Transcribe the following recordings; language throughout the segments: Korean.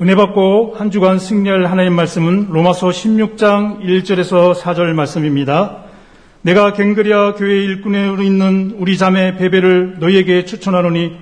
은혜 받고 한 주간 승리할 하나님 말씀은 로마서 16장 1절에서 4절 말씀입니다. 내가 갱그리아 교회 일꾼으로 있는 우리 자매 베베를 너희에게 추천하노니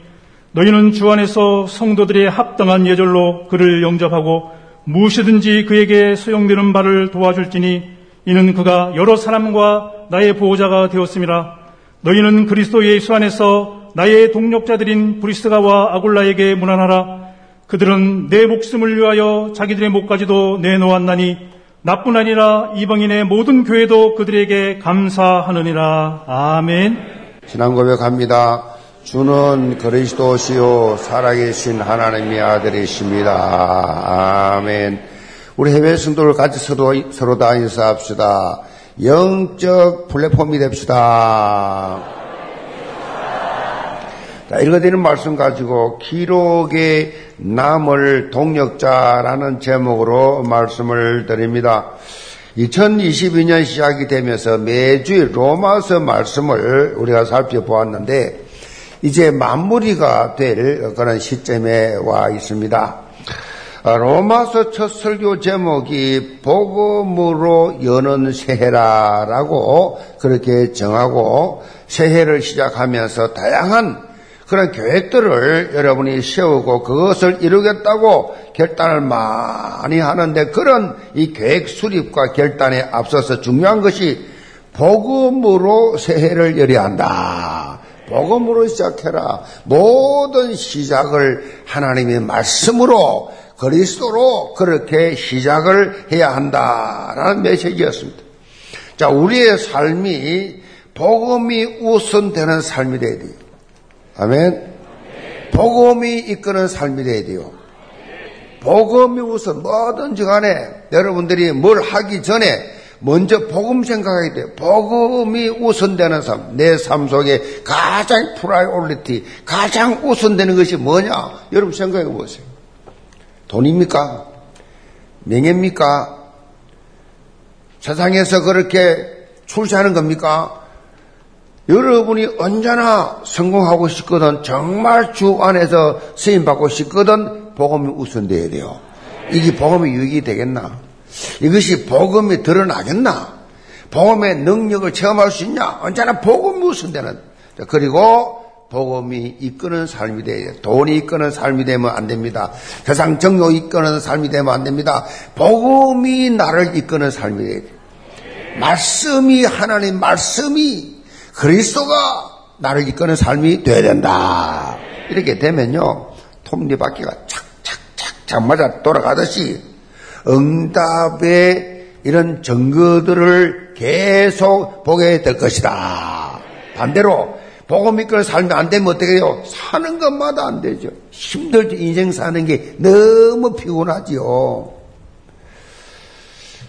너희는 주 안에서 성도들의 합당한 예절로 그를 영접하고 무엇이든지 그에게 소용되는 바를 도와줄지니 이는 그가 여러 사람과 나의 보호자가 되었습니다. 너희는 그리스도 예수 안에서 나의 동력자들인 브리스가와 아골라에게 문안하라. 그들은 내 목숨을 위하여 자기들의 목까지도 내놓았나니 나뿐 아니라 이방인의 모든 교회도 그들에게 감사하느니라. 아멘. 신앙 고백합니다. 주는 그리스도시요 살아계신 하나님의 아들이십니다. 아멘. 우리 해외 성도를 같이 서로, 서로 다 인사합시다. 영적 플랫폼이 됩시다. 자, 읽어드리는 말씀 가지고 기록에 남을 동력자라는 제목으로 말씀을 드립니다. 2022년 시작이 되면서 매주 로마서 말씀을 우리가 살펴보았는데 이제 마무리가 될 그런 시점에 와 있습니다. 로마서 첫 설교 제목이 복음으로 여는 새해라라고 그렇게 정하고 새해를 시작하면서 다양한 그런 계획들을 여러분이 세우고 그것을 이루겠다고 결단을 많이 하는데 그런 이 계획 수립과 결단에 앞서서 중요한 것이 복음으로 새해를 열어야 한다. 복음으로 시작해라. 모든 시작을 하나님의 말씀으로 그리스도로 그렇게 시작을 해야 한다라는 메시지였습니다. 자, 우리의 삶이 복음이 우선되는 삶이 되야 돼요. 아멘. 복음이 이끄는 삶이 돼야 돼요. 복음이 우선 뭐든지 간에 여러분들이 뭘 하기 전에 먼저 복음 생각하게 돼요. 복음이 우선되는 삶. 내 삶 속에 가장 priority, 가장 우선되는 것이 뭐냐? 여러분 생각해 보세요. 돈입니까? 명예입니까? 세상에서 그렇게 출세하는 겁니까? 여러분이 언제나 성공하고 싶거든 정말 주 안에서 쓰임 받고 싶거든 복음이 우선돼야 돼요. 이게 복음의 유익이 되겠나? 이것이 복음이 드러나겠나? 복음의 능력을 체험할 수 있냐? 언제나 복음이 우선되는. 그리고 복음이 이끄는 삶이 돼야. 돈이 이끄는 삶이 되면 안 됩니다. 세상 정욕 이끄는 삶이 되면 안 됩니다. 복음이 나를 이끄는 삶이 돼야 돼요. 말씀이 하나님 말씀이 그리스도가 나를 이끄는 삶이 되어야 된다. 이렇게 되면요. 톱니바퀴가 착착착착 맞아 돌아가듯이 응답의 이런 증거들을 계속 보게 될 것이다. 반대로 복음 이끄는 삶이 안 되면 어떻게 해요? 사는 것마다 안 되죠. 힘들죠. 인생 사는 게 너무 피곤하지요.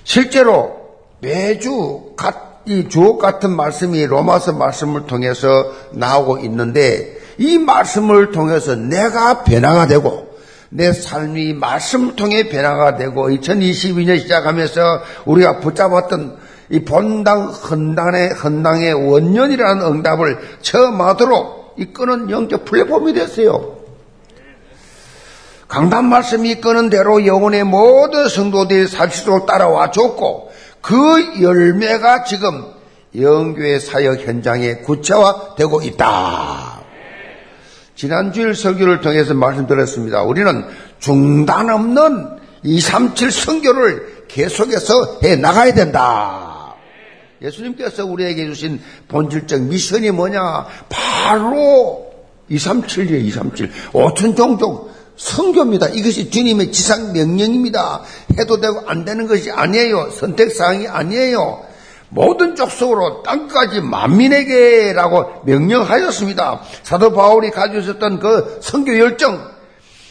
실제로 매주 갓 이 주옥 같은 말씀이 로마서 말씀을 통해서 나오고 있는데 이 말씀을 통해서 내가 변화가 되고 내 삶이 말씀을 통해 변화가 되고 2022년 시작하면서 우리가 붙잡았던 이 본당 헌당의 헌당의 원년이라는 응답을 처음 하도록 이끄는 영적 플랫폼이 됐어요. 강단 말씀이 이끄는 대로 영혼의 모든 성도들이 살수록 따라와 줬고 그 열매가 지금 영교의 사역 현장에 구체화되고 있다. 지난주일 설교를 통해서 말씀드렸습니다. 우리는 중단 없는 237 선교를 계속해서 해 나가야 된다. 예수님께서 우리에게 주신 본질적 미션이 뭐냐? 바로 237이에요, 237. 5천 종족 성교입니다. 이것이 주님의 지상 명령입니다. 해도 되고 안 되는 것이 아니에요. 선택 사항이 아니에요. 모든 족속으로 땅까지 만민에게라고 명령하였습니다. 사도 바울이 가지고 있었던 그 성교 열정,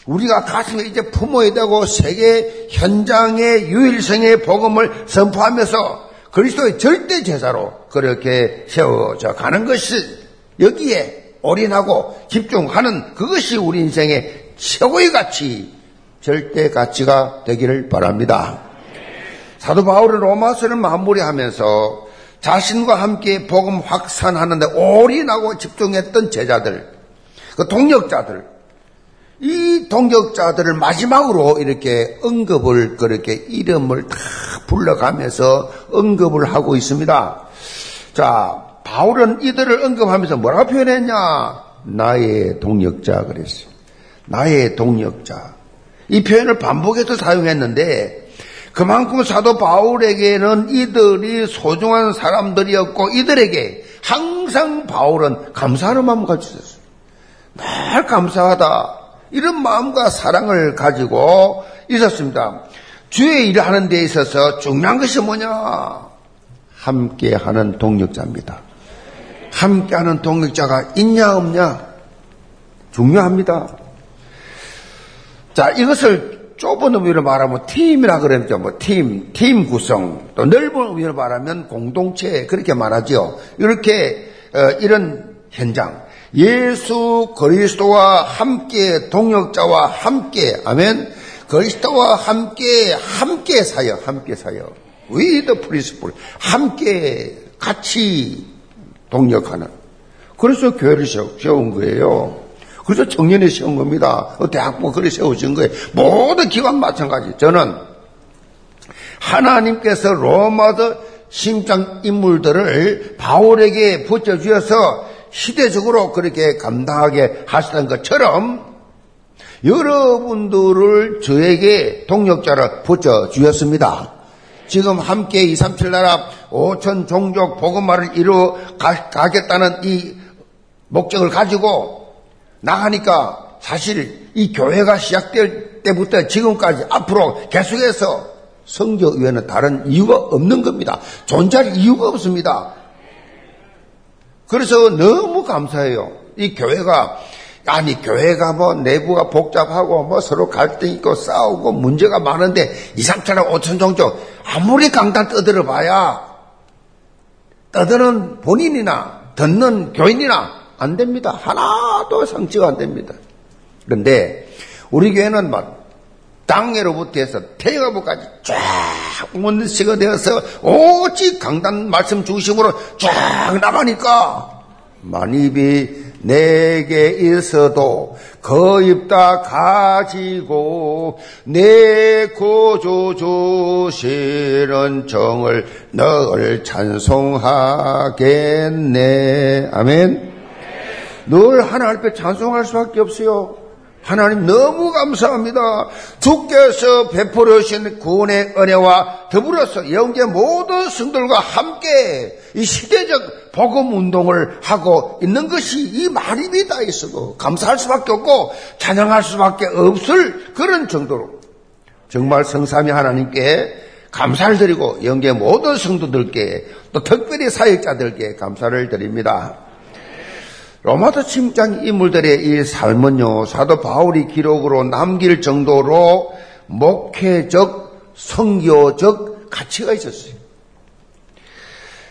우리가 가슴에 이제 품어야 되고 세계 현장의 유일성의 복음을 선포하면서 그리스도의 절대 제사로 그렇게 세워져 가는 것이 여기에 올인하고 집중하는 그것이 우리 인생의 최고의 가치, 절대 가치가 되기를 바랍니다. 사도 바울은 로마서를 마무리하면서 자신과 함께 복음 확산하는데 올인하고 집중했던 제자들, 그 동력자들, 이 동역자들을 마지막으로 이렇게 언급을 그렇게 이름을 다 불러가면서 언급을 하고 있습니다. 자, 바울은 이들을 언급하면서 뭐라고 표현했냐? 나의 동역자 그랬어요. 나의 동역자. 이 표현을 반복해서 사용했는데 그만큼 사도 바울에게는 이들이 소중한 사람들이었고 이들에게 항상 바울은 감사하는 마음을 가지고 있었어요. 늘 감사하다. 이런 마음과 사랑을 가지고 있었습니다. 주의 일을 하는 데 있어서 중요한 것이 뭐냐? 함께 하는 동력자입니다. 함께 하는 동력자가 있냐, 없냐? 중요합니다. 자, 이것을 좁은 의미로 말하면 팀이라 그러죠. 뭐 팀, 팀 구성. 또 넓은 의미로 말하면 공동체 그렇게 말하죠. 이렇게 어, 이런 현장. 예수 그리스도와 함께 동역자와 함께 아멘. 그리스도와 함께 함께 사역, 함께 사역. with principle 함께 같이 동역하는. 그래서 교회를 세운 거예요. 그래서 청년이 세운 겁니다. 대학부 그래 세워진 거예요. 모든 기관 마찬가지. 저는 하나님께서 로마서 심장 인물들을 바울에게 붙여주어서 시대적으로 그렇게 감당하게 하시던 것처럼 여러분들을 저에게 동력자를 붙여주셨습니다. 지금 함께 2, 3, 7 나라 5천 종족 복음화를 이루어 가겠다는 이 목적을 가지고 나가니까 사실 이 교회가 시작될 때부터 지금까지 앞으로 계속해서 성교위원회는 다른 이유가 없는 겁니다. 존재할 이유가 없습니다. 그래서 너무 감사해요. 이 교회가 아니 교회가 뭐 내부가 복잡하고 뭐 서로 갈등 있고 싸우고 문제가 많은데 2, 3천하고 5천 종족 아무리 강단 떠들어 봐야 떠드는 본인이나 듣는 교인이나 안 됩니다. 하나도 성취가 안 됩니다. 그런데 우리 교회는 막 땅에로부터 해서 태가부까지 쫙 원시가 되어서 오직 강단 말씀 중심으로 쫙 나가니까 만입이 내게 있어도 거입 다 가지고 내 고조 주시는 정을 늘 찬송하겠네. 아멘. 늘 하나님 앞에 찬송할 수밖에 없어요. 하나님 너무 감사합니다. 주께서 베풀어 주신 구원의 은혜와 더불어서 영계 모든 성들과 함께 이 시대적 복음 운동을 하고 있는 것이 이 말입이 다 있어도 감사할 수밖에 없고 찬양할 수밖에 없을 그런 정도로 정말 성삼위 하나님께 감사를 드리고 영계 모든 성도들께 또 특별히 사역자들께 감사를 드립니다. 로마서 침장 인물들의 이 삶은요, 사도 바울이 기록으로 남길 정도로 목회적, 성교적 가치가 있었어요.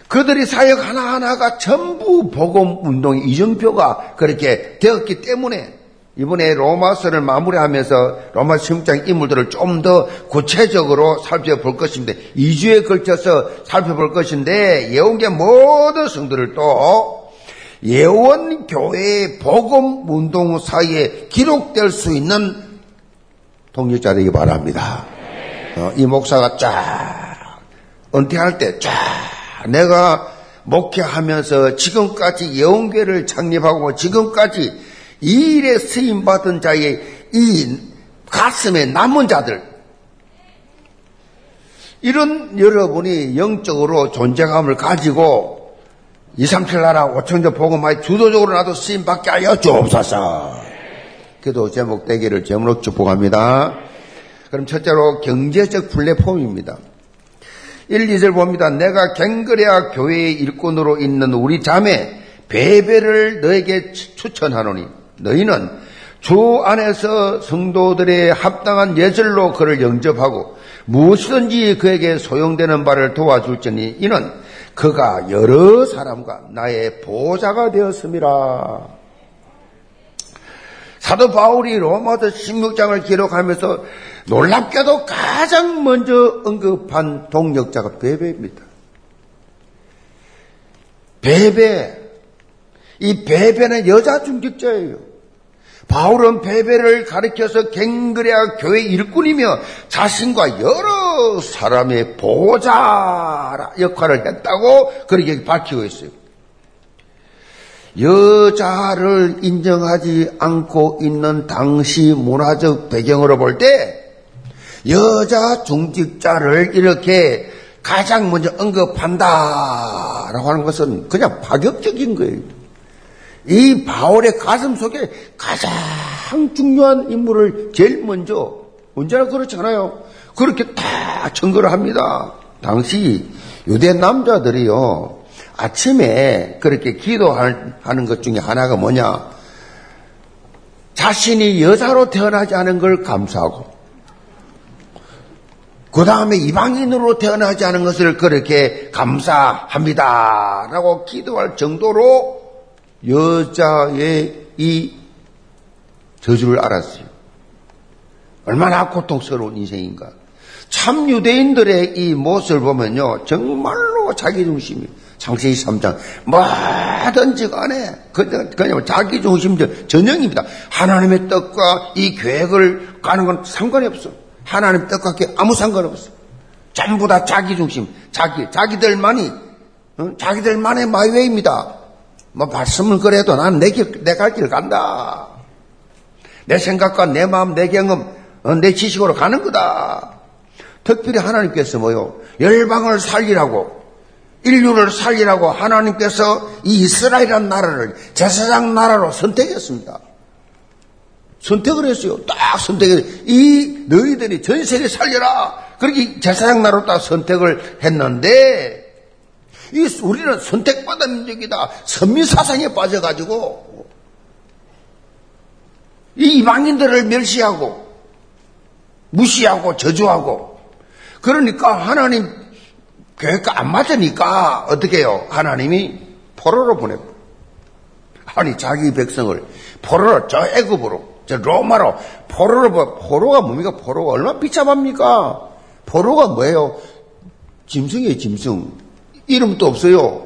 그들이 사역 하나하나가 전부 복음 운동의 이정표가 그렇게 되었기 때문에 이번에 로마서를 마무리하면서 로마 침장 인물들을 좀 더 구체적으로 살펴볼 것인데 2주에 걸쳐서 살펴볼 것인데 예언계 모든 성들을 또 예원교회 복음 운동 사이에 기록될 수 있는 동력자 되기 바랍니다. 어, 이 목사가 쫙 은퇴할 때 쫙 내가 목회하면서 지금까지 예원교회를 창립하고 지금까지 이 일에 쓰임 받은 자의 이 가슴에 남은 자들 이런 여러분이 영적으로 존재감을 가지고 2, 3, 7 나라 5천조 복음화에 주도적으로 나도 쓰임받게 하여 주옵소서. 그도 제목 되기를 제목으로 축복합니다. 그럼 첫째로 경제적 플랫폼입니다. 1, 2절 봅니다. 내가 갱그레아 교회의 일꾼으로 있는 우리 자매 베베를 너에게 추천하노니 너희는 주 안에서 성도들의 합당한 예절로 그를 영접하고 무엇이든지 그에게 소용되는 바를 도와줄지니 이는 그가 여러 사람과 나의 보좌가 되었습니다. 사도 바울이 로마서 16장을 기록하면서 놀랍게도 가장 먼저 언급한 동력자가 베베입니다. 베베. 이 베베는 여자 중직자예요. 바울은 베베를 가리켜서 갱그레아 교회 일꾼이며 자신과 여러 사람의 보호자 역할을 했다고 그렇게 밝히고 있어요. 여자를 인정하지 않고 있는 당시 문화적 배경으로 볼 때 여자 중직자를 이렇게 가장 먼저 언급한다라고 하는 것은 그냥 파격적인 거예요. 이 바울의 가슴 속에 가장 중요한 인물을 제일 먼저 언제나 그렇잖아요. 그렇게 다 증거를 합니다. 당시 유대 남자들이요. 아침에 그렇게 기도하는 것 중에 하나가 뭐냐? 자신이 여자로 태어나지 않은 걸 감사하고, 그 다음에 이방인으로 태어나지 않은 것을 그렇게 감사합니다. 라고 기도할 정도로 여자의 이 저주를 알았어요. 얼마나 고통스러운 인생인가. 참 유대인들의 이 모습을 보면요. 정말로 자기중심이 창세기 3장 뭐든지 간에 그냥 자기중심 전형입니다. 하나님의 뜻과 이 계획을 가는 건 상관이 없어. 하나님 뜻과 아무 상관 없어. 전부 다 자기중심, 자기, 자기들만이, 어? 자기들만의 my way입니다. 뭐 말씀을 그래도 난 내 길, 내 갈 길 간다. 내 생각과 내 마음, 내 경험, 어, 내 지식으로 가는 거다. 특별히 하나님께서 뭐요? 열방을 살리라고, 인류를 살리라고 하나님께서 이 이스라엘이라는 나라를 제사장 나라로 선택했습니다. 선택을 했어요. 딱 선택을. 이 너희들이 전 세계 살려라. 그렇게 제사장 나라로 딱 선택을 했는데, 이 우리는 선택받은 민족이다. 선민 사상에 빠져가지고, 이 이방인들을 멸시하고, 무시하고, 저주하고, 그러니까 하나님 계획과 안 맞으니까 어떻게 해요? 하나님이 포로로 보내고. 아니, 자기 백성을 포로로, 저 애굽으로, 저 로마로, 포로로, 보 포로가 뭡니까? 포로가 얼마나 비참합니까? 포로가 뭐예요? 짐승이에요, 짐승. 이름도 없어요.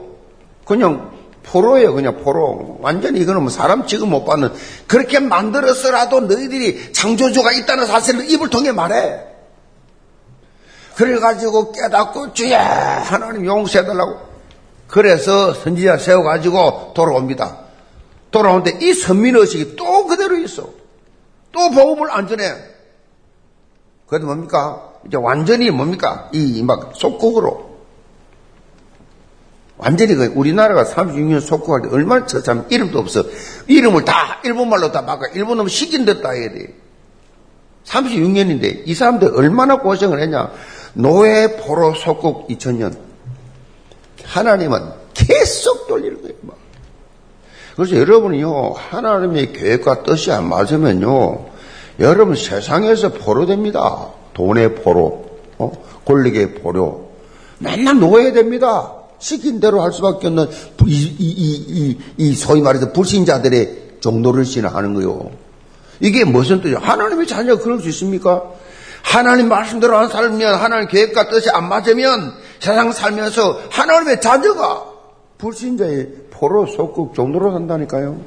그냥 포로예요, 그냥 포로. 완전히 이거는 뭐 사람 지금 못 받는. 그렇게 만들었어라도 너희들이 창조주가 있다는 사실을 입을 통해 말해. 그래가지고 깨닫고 주야 하나님 용서해달라고. 그래서 선지자 세워가지고 돌아옵니다. 돌아오는데 이 선민의식이 또 그대로 있어. 또 복음을 안 전해. 그래도 뭡니까? 이제 완전히 뭡니까? 이 막 속국으로. 완전히 그 우리나라가 36년 속국할 때 얼마나 처참 이름도 없어. 이름을 다 일본말로 다 바꿔. 일본어면 시킨 듯다 해야 돼. 36년인데 이 사람들 얼마나 고생을 했냐. 노예 포로 속국 2000년. 하나님은 계속 돌리는 거예요. 막. 그래서 여러분이요, 하나님의 계획과 뜻이 안 맞으면요, 여러분 세상에서 포로됩니다. 돈의 포로, 어? 권력의 포로. 맨날 노예 됩니다. 시킨 대로 할 수밖에 없는 이, 이, 이, 이 소위 말해서 불신자들의 정도를 지나하는 거요. 이게 무슨 뜻이에요? 하나님의 자녀가 그럴 수 있습니까? 하나님 말씀대로 안 살면 하나님 계획과 뜻이 안 맞으면 세상 살면서 하나님의 자녀가 불신자의 포로 속국 정도로 산다니까요.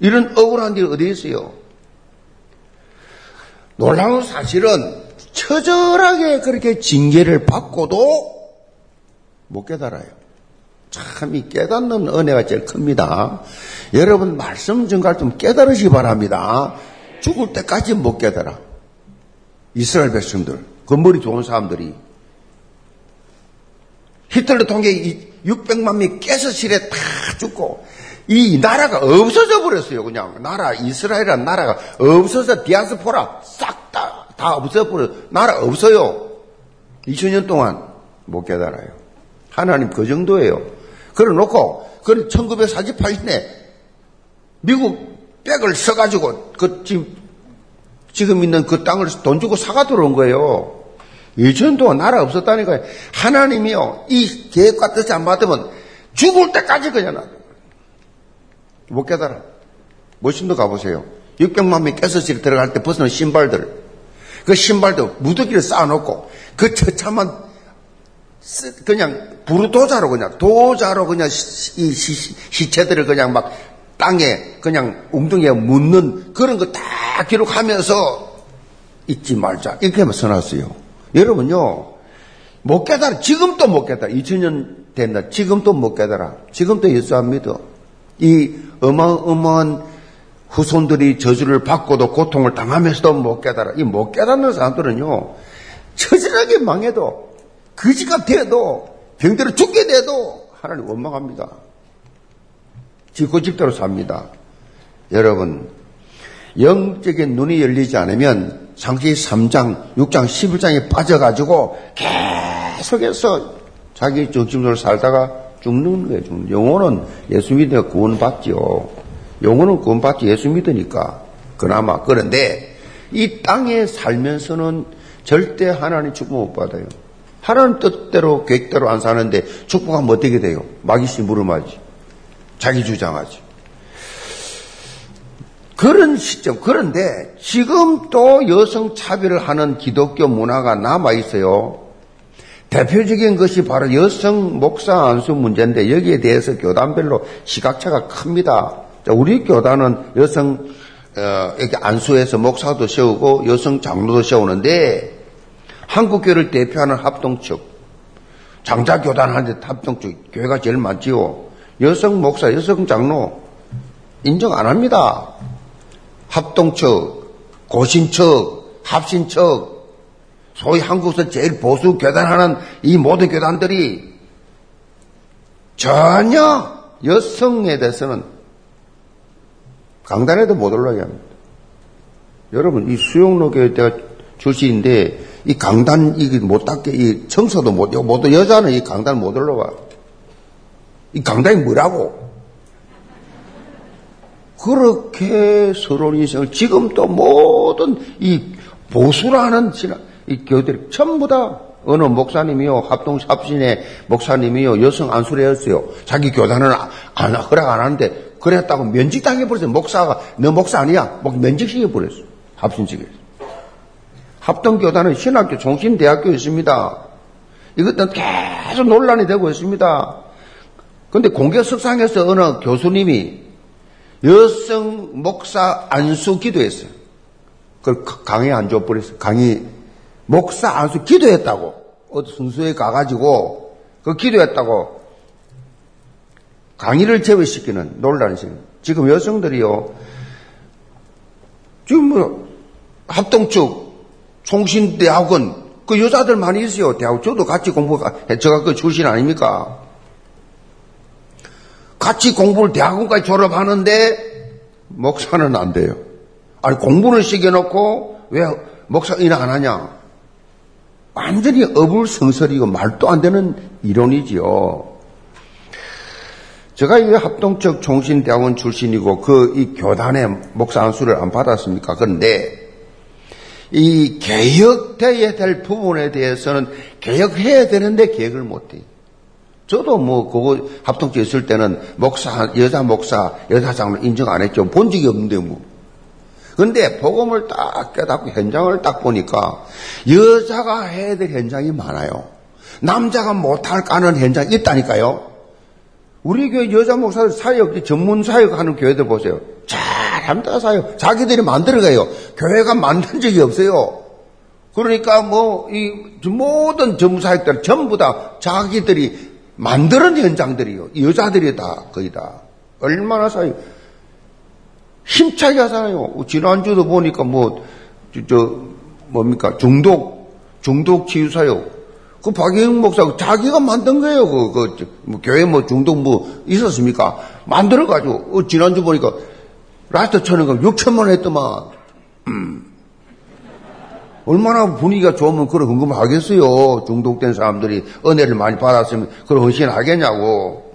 이런 억울한 일이 어디 있어요? 놀라운 사실은 처절하게 그렇게 징계를 받고도 못 깨달아요. 참 이 깨닫는 은혜가 제일 큽니다. 여러분 말씀 증가할 좀 깨달으시 기 바랍니다. 죽을 때까지 못 깨달아. 이스라엘 백성들, 건물이 좋은 사람들이 히틀러 통계 600만 명이 깨서 실에 다 죽고 이 나라가 없어져 버렸어요. 그냥 나라 이스라엘이라는 나라가 없어서 디아스포라 싹 다 다 없어져 버려. 나라 없어요. 2000년 동안 못 깨달아요. 하나님 그 정도예요. 그래 놓고 그 1948년에 미국 백을 써가지고 그 지금 지금 있는 그 땅을 돈 주고 사가 들어온 거예요. 2천 동안 나라 없었다니까요. 하나님이요, 이 계획과 뜻이 안 받으면 죽을 때까지 그냥 놔둬. 못 깨달아. 멋심도 가보세요. 600만 명이 깨서실 들어갈 때 벗어난 신발들. 그 신발도 무더기를 쌓아놓고 그 처참한 그냥 부르도자로 그냥 도자로 그냥 이 시, 체들을 그냥 막 땅에 그냥 웅덩이에 묻는 그런 거 다 기록하면서 잊지 말자. 이렇게 써놨어요. 여러분요, 못 깨달아. 지금도 못 깨달아. 2000년 된다. 지금도 못 깨달아. 지금도 예수 안 믿어. 이 어마어마한 후손들이 저주를 받고도 고통을 당하면서도 못 깨달아. 이 못 깨닫는 사람들은요, 처절하게 망해도, 거지가 돼도, 병대로 죽게 돼도, 하나님 원망합니다. 지고집대로 삽니다. 여러분, 영적인 눈이 열리지 않으면 상시 3장, 6장, 11장에 빠져가지고 계속해서 자기 정신으로 살다가 죽는 거예요. 죽는. 영혼은 예수 믿으니까 구원받지요. 영혼은 구원받지 예수 믿으니까. 그나마. 그런데 이 땅에 살면서는 절대 하나님 축복 못 받아요. 하나님 뜻대로 계획대로 안 사는데 축복하면 어떻게 돼요? 마귀씨 물음하지. 자기 주장하지. 그런 시점, 그런데 지금 또 여성 차별을 하는 기독교 문화가 남아 있어요. 대표적인 것이 바로 여성 목사 안수 문제인데 여기에 대해서 교단별로 시각차가 큽니다. 우리 교단은 여성 어, 이렇게 안수해서 목사도 세우고 여성 장로도 세우는데 한국교를 대표하는 합동측 장자교단한테 합동측 교회가 제일 많지요. 여성 목사, 여성 장로 인정 안 합니다. 합동측, 고신측, 합신측, 소위 한국에서 제일 보수 교단하는 이 모든 교단들이 전혀 여성에 대해서는 강단에도 못 올라가게 합니다. 여러분, 이 수용로 교회 때가 출신인데, 이 강단, 이게 못 닦게, 이 청소도 못, 못, 여자는 이 강단 못 올라가. 이 강단이 뭐라고? 그렇게 서로 인생을 지금 또 모든 이 보수라는 이 교회들이 전부 다 어느 목사님이요, 합동 합신의 목사님이요, 여성 안수례였어요. 자기 교단은 안, 허락 안 하는데, 그랬다고 면직당해버렸어요. 목사가, 너 목사 아니야? 뭐 면직시켜버렸어요. 합신직에서. 합동교단은 신학교 종신대학교 있습니다. 이것도 계속 논란이 되고 있습니다. 근데 공개석상에서 어느 교수님이 여성 목사 안수 기도했어요. 그걸 강의 안 줘버렸어요. 강의 목사 안수 기도했다고. 어디 순수에 가가지고 그 기도했다고 강의를 제외시키는 논란이 있어요. 지금 여성들이요. 지금 뭐 합동축 총신대학원 그 여자들 많이 있어요. 대학 저도 같이 공부가 제가 그 출신 아닙니까? 같이 공부를 대학원까지 졸업하는데 목사는 안 돼요. 아니 공부를 시켜놓고 왜 목사 인학 안 하냐? 완전히 어불성설이고 말도 안 되는 이론이지요. 제가 이 합동적 종신대학원 출신이고 그 이 교단의 목사 안수를 안 받았습니까? 그런데 이 개혁돼야 될 부분에 대해서는 개혁해야 되는데 개혁을 못해. 저도 뭐 그거 합동체 있을 때는 목사 여자 목사 여자 장로 인정 안 했죠. 본 적이 없는데 뭐. 근데 복음을 딱 깨닫고 현장을 딱 보니까 여자가 해야 될 현장이 많아요. 남자가 못할 까는 현장이 있다니까요. 우리 교회 여자 목사들 사역, 전문 사역하는 교회들 보세요. 잘합니다, 사역. 자기들이 만들어가요. 교회가 만든 적이 없어요. 그러니까 뭐, 이 모든 전문 사역들 전부 다 자기들이 만드는 현장들이요. 여자들이 다, 거의 다. 얼마나 사요. 힘차게 하잖아요. 지난주도 보니까 뭐, 저, 저 뭡니까. 중독, 중독 치유사요. 그 박영영 목사 자기가 만든 거예요. 그, 그, 뭐 교회 뭐 중독 뭐 있었습니까? 만들어 가지고, 어, 지난주 보니까 라스트 쳐는 거 6천만 원 했더만. 음. 얼마나 분위기가 좋으면 그런 헌금을 하겠어요. 중독된 사람들이 은혜를 많이 받았으면 그런 헌신 하겠냐고.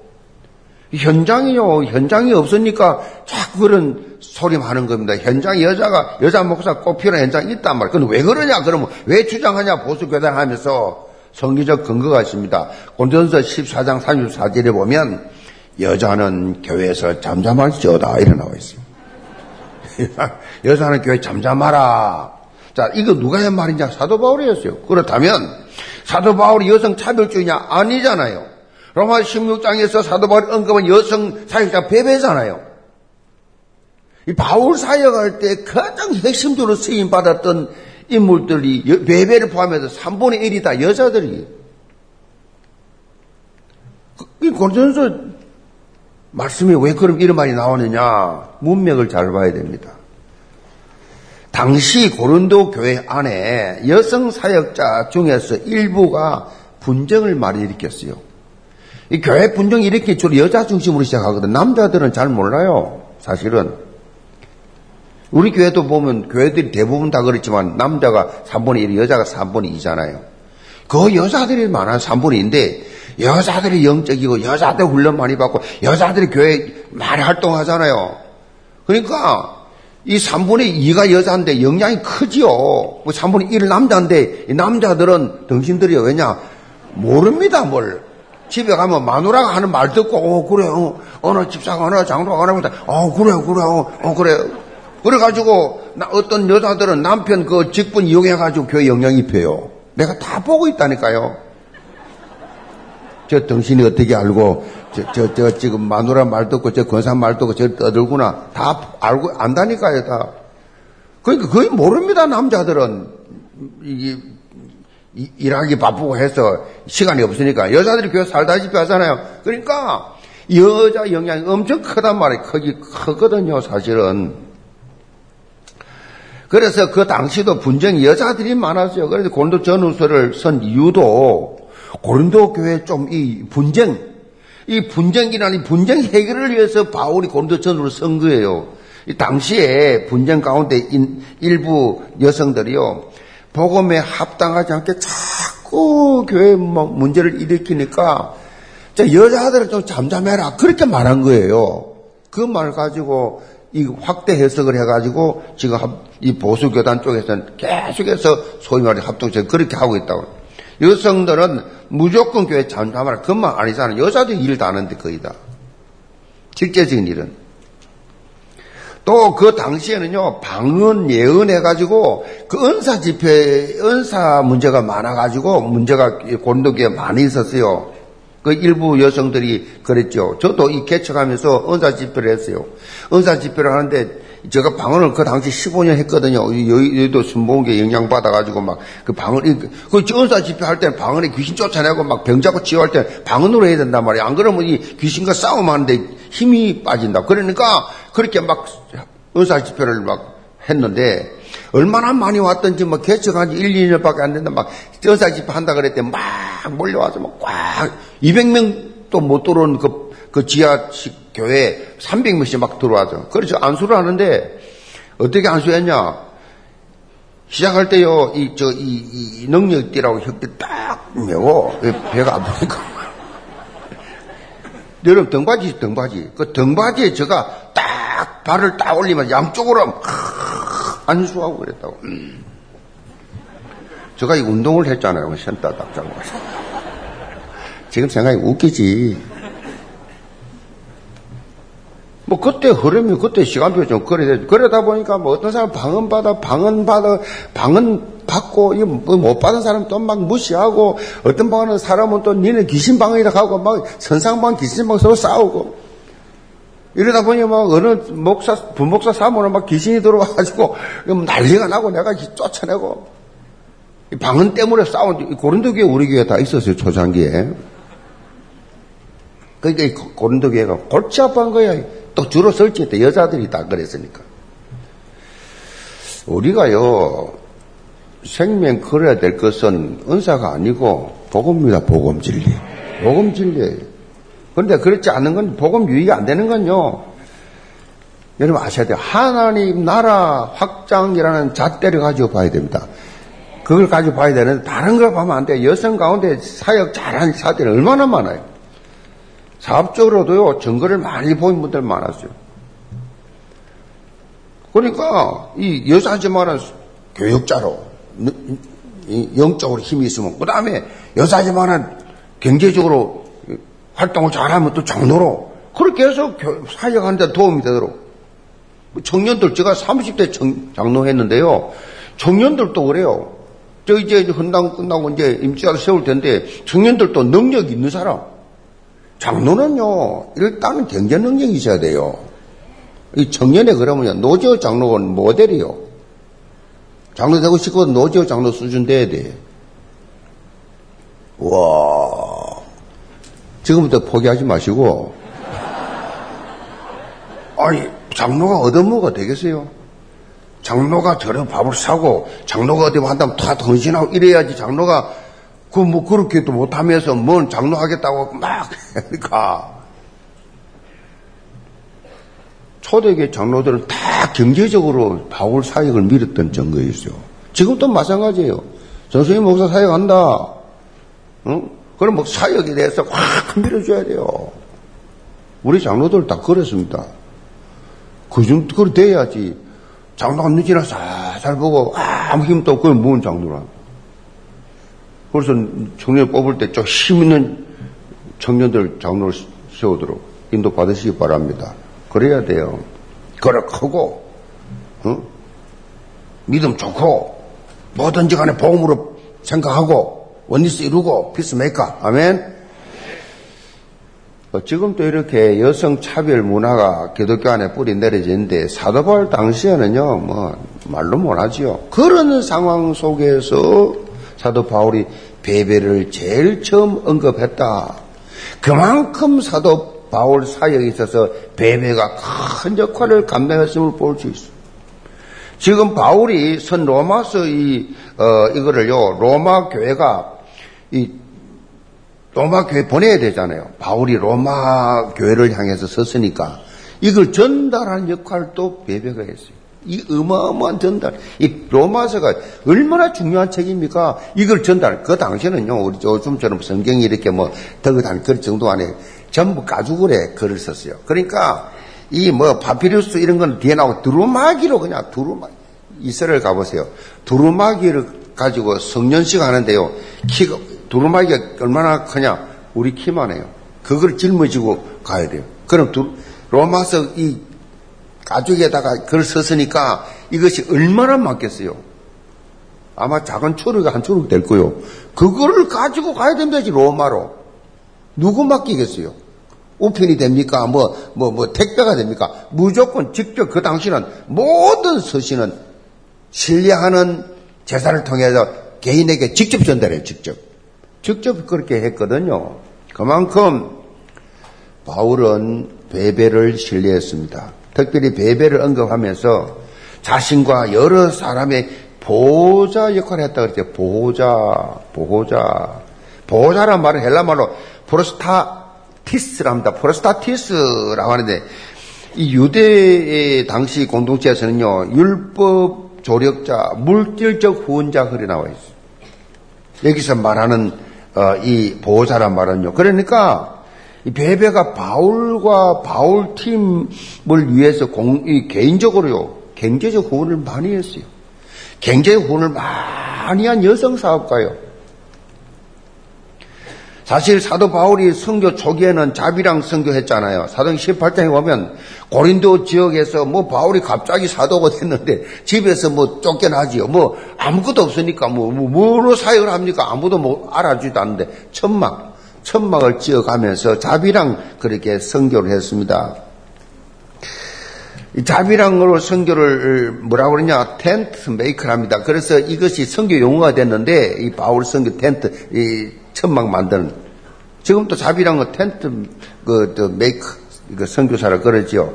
현장이요. 현장이 없으니까 자꾸 그런 소리만 하는 겁니다. 현장 여자가 여자 목사 꼭 필요한 현장이 있단 말이에요. 그럼 왜 그러냐? 그러면 왜 주장하냐? 보수 교단 하면서 성기적 근거가 있습니다. 곤전서 14장 34절에 보면 여자는 교회에서 잠잠할지어다 나와 있습니다. 여자는 교회 잠잠하라. 자, 이거 누가 한 말이냐? 사도 바울이 었어요 그렇다면 사도 바울이 여성 차별주의냐? 아니잖아요. 로마 16장에서 사도 바울이 언급한 여성 사역자 배배잖아요. 이 바울 사역할 때 가장 핵심적으로 쓰임 받았던 인물들이 베베를 포함해서 3분의 1이 다 여자들이. 이 고린도전서 말씀이 왜 그럼 이런 말이 나오느냐? 문맥을 잘 봐야 됩니다. 당시 고른도 교회 안에 여성 사역자 중에서 일부가 분쟁을 많이 일으켰어요. 이 교회 분쟁이 이렇게 주로 여자 중심으로 시작하거든. 남자들은 잘 몰라요. 사실은. 우리 교회도 보면 교회들이 대부분 다 그렇지만 남자가 3분의 1, 여자가 3분의 2잖아요. 그 여자들이 많아요. 3분의 2인데 여자들이 영적이고 여자들 훈련 많이 받고 여자들이 교회 많이 활동하잖아요. 그러니까 이 3분의 2가 여자인데 영향이 크지요. 3분의 뭐1 남자인데 남자들은 덩신들이요. 왜냐? 모릅니다, 뭘. 집에 가면 마누라가 하는 말 듣고, 어, 그래, 어, 어느 집사가 어느 장로가 어느 어, 그래, 그래, 어, 어 그래. 그래가지고, 어떤 여자들은 남편 그 직분 이용해가지고 교회 영향 입혀요. 내가 다 보고 있다니까요. 저 당신이 어떻게 알고 저, 저, 저 지금 마누라 말 듣고 저 권사 말 듣고 저 떠들구나 다 알고 안다니까요 다. 그러니까 거의 모릅니다 남자들은 이게 일하기 바쁘고 해서 시간이 없으니까 여자들이 교회 살다시피 하잖아요. 그러니까 여자 영향이 엄청 크단 말이에요. 크기 크거든요 사실은. 그래서 그 당시도 분쟁이 여자들이 많았어요. 그래서 고린도 전후서를 쓴 이유도 고린도 교회 좀 이 분쟁, 이 분쟁이라는 분쟁 해결을 위해서 바울이 고린도 전으로 쓴 거예요. 이 당시에 분쟁 가운데 일부 여성들이요, 복음에 합당하지 않게 자꾸 교회 뭐 문제를 일으키니까, 자, 여자들은 좀 잠잠해라. 그렇게 말한 거예요. 그 말 가지고 이 확대 해석을 해가지고 지금 이 보수교단 쪽에서는 계속해서 소위 말해 합동체 그렇게 하고 있다고. 여성들은 무조건 교회 잠잠하라. 그것만 아니잖아. 여자도 일 다 하는데 거의 다. 실제적인 일은. 또 그 당시에는요, 방언 예언해가지고, 그 은사 집회, 은사 문제가 많아가지고, 문제가 고린도교에 많이 있었어요. 그 일부 여성들이 그랬죠. 저도 이 개척하면서 은사 집회를 했어요. 은사 집회를 하는데 제가 방언을 그 당시 15년 했거든요. 여의도 순봉교에 영향 받아가지고 막 그 방언, 그 은사 집회 할 때는 방언에 귀신 쫓아내고 막병 잡고 치유할 때 방언으로 해야 된단 말이에요. 안 그러면 이 귀신과 싸움하는데 힘이 빠진다. 그러니까 그렇게 막 은사 집회를 막 했는데 얼마나 많이 왔던지 뭐 개척한 지 1, 2년밖에 안 됐는데 막 은사 집회 한다 그랬더니 막 몰려와서 막 꽉 200명도 못 들어온 그, 그 지하식 교회 300명씩 막 들어와서. 그래서 안수를 하는데 어떻게 안수했냐? 시작할 때요, 이, 저, 이, 이 능력띠라고 혁대 딱 메고, 배가 아프니까. 여러분, 등바지, 등바지. 그 등바지에 제가 딱 발을 딱 올리면 양쪽으로 안수하고 그랬다고. 제가 이 운동을 했잖아요. 센터 딱 잡고. 지금 생각이 웃기지. 뭐 그때 흐름이 그때 시간표 좀 그래 그러다 보니까 뭐 어떤 사람 방언 받아 방언 받아 방언 받고 이못 뭐 받은 사람 또 막 무시하고 어떤 방언은 사람은 또 니네 귀신 방언이라 하고 막 선상방 귀신 방 서로 싸우고 이러다 보니 막 어느 목사 부목사 사모는 막 귀신이 들어와가지고 난리가 나고 내가 쫓아내고 방언 때문에 싸운 고린도 교회 우리 교회 다 있었어요 초창기에 그러니까 고린도 교회가 골치 아파한 거야. 또 주로 설치할 때 여자들이 다 그랬으니까. 우리가요, 생명 걸어야 될 것은 은사가 아니고 복음입니다, 복음 진리. 복음 진리예요. 그런데 그렇지 않은 건 복음 유의가 안 되는 건요. 여러분 아셔야 돼요. 하나님 나라 확장이라는 잣대를 가지고 봐야 됩니다. 그걸 가지고 봐야 되는데 다른 걸 보면 안 돼요. 여성 가운데 사역 잘하는 사들이 얼마나 많아요. 사업적으로도요, 증거를 많이 보인 분들 많았어요. 그러니까, 이 여사지만은 교육자로, 영적으로 힘이 있으면, 그 다음에 여사지만은 경제적으로 활동을 잘하면 또 장로로, 그렇게 해서 사역하는 데 도움이 되도록. 청년들, 제가 30대 장로 했는데요. 청년들도 그래요. 저 이제 헌당 끝나고 이제 임시학 세울 텐데, 청년들도 능력 있는 사람, 장로는요, 일단은 경제 능력이 있어야 돼요. 이 청년에 그러면요, 노지호 장로는 모델이요. 장로 되고 싶거든 노지호 장로 수준 돼야 돼. 와, 지금부터 포기하지 마시고, 아니, 장로가 얻어먹어 되겠어요? 장로가 저런 밥을 사고, 장로가 어디 한다면 다 헌신하고 이래야지 장로가, 그 뭐 그렇게도 못하면서 뭔 장로 하겠다고 막 하니까. 초대교 장로들은 다 경제적으로 바울 사역을 밀었던 증거였어요. 지금도 마찬가지예요. 정수님 목사 사역한다. 응? 그럼 뭐 사역에 대해서 확 밀어줘야 돼요. 우리 장로들 다 그랬습니다. 그 정도, 그래 돼야지. 장로가 눈치나 살살 보고 아무 힘도 없고 무슨 장로라. 그래서 청년 뽑을 때 좀 힘 있는 청년들 장로를 세우도록 인도 받으시기 바랍니다. 그래야 돼요. 거룩하고, 응? 믿음 좋고, 뭐든지 간에 복음으로 생각하고, oneness 이루고, peacemaker. 아멘? 어, 지금도 이렇게 여성 차별 문화가 기독교 안에 뿌리 내려지는데 사도바울 당시에는요, 뭐, 말로 못하지요. 그런 상황 속에서 사도 바울이 베베를 제일 처음 언급했다. 그만큼 사도 바울 사역에 있어서 베베가 큰 역할을 감당했음을 볼 수 있어. 지금 바울이 선 로마서 이, 어, 이거를요, 로마 교회가 이 로마 교회 보내야 되잖아요. 바울이 로마 교회를 향해서 섰으니까 이걸 전달하는 역할도 베베가 했어요. 이 어마어마한 전달, 이 로마서가 얼마나 중요한 책입니까? 이걸 전달, 그 당시에는요, 우리 요즘처럼 성경이 이렇게 뭐, 글 정도 안에 전부 가죽을에 글을 썼어요. 그러니까, 이 뭐, 파피루스 이런 건 뒤에 나오고, 두루마기로 그냥, 두루마기. 이스라엘 가보세요. 두루마기를 가지고 성년식 하는데요. 키가, 두루마기가 얼마나 크냐? 우리 키만 해요. 그걸 짊어지고 가야 돼요. 그럼 두, 로마서 이 가죽에다가 글을 썼으니까 이것이 얼마나 맞겠어요? 아마 작은 초록이 한 초록 될 거요. 그거를 가지고 가야 된다지, 로마로. 누구 맡기겠어요? 우편이 됩니까? 뭐, 뭐, 뭐, 택배가 됩니까? 무조건 직접 그 당시는 모든 서신은 신뢰하는 제사를 통해서 개인에게 직접 전달해요, 직접. 직접 그렇게 했거든요. 그만큼 바울은 베베를 신뢰했습니다. 특별히 베베를 언급하면서 자신과 여러 사람의 보호자 역할을 했다 그랬죠. 보호자, 보호자. 보호자란 말은 헬라 말로 프로스타티스랍니다. 프로스타티스라고 하는데 이 유대의 당시 공동체에서는요 율법 조력자, 물질적 후원자 그리 나와 있어요. 여기서 말하는 어, 이 보호자란 말은요. 그러니까 이 베베가 바울과 바울 팀을 위해서 공, 개인적으로요 경제적 후원을 많이 했어요. 경제적 후원을 많이 한 여성 사업가요. 사실 사도 바울이 선교 초기에는 자비랑 선교했잖아요. 사도행 18장에 보면 고린도 지역에서 뭐 바울이 갑자기 사도가 됐는데 집에서 뭐 쫓겨나지요. 뭐 아무것도 없으니까 뭐, 뭐 뭐로 사역을 합니까? 아무도 뭐 알아주지도 않는데 천막 천막을 지어가면서 자비량 그렇게 선교를 했습니다. 자비량으로 선교를 뭐라고 그러냐 tent maker랍니다. 그래서 이것이 선교 용어가 됐는데 이 바울 선교 텐트 이 천막 만드는 지금도 자비량은 tent 그 메이커 그 선교사를 그러지요.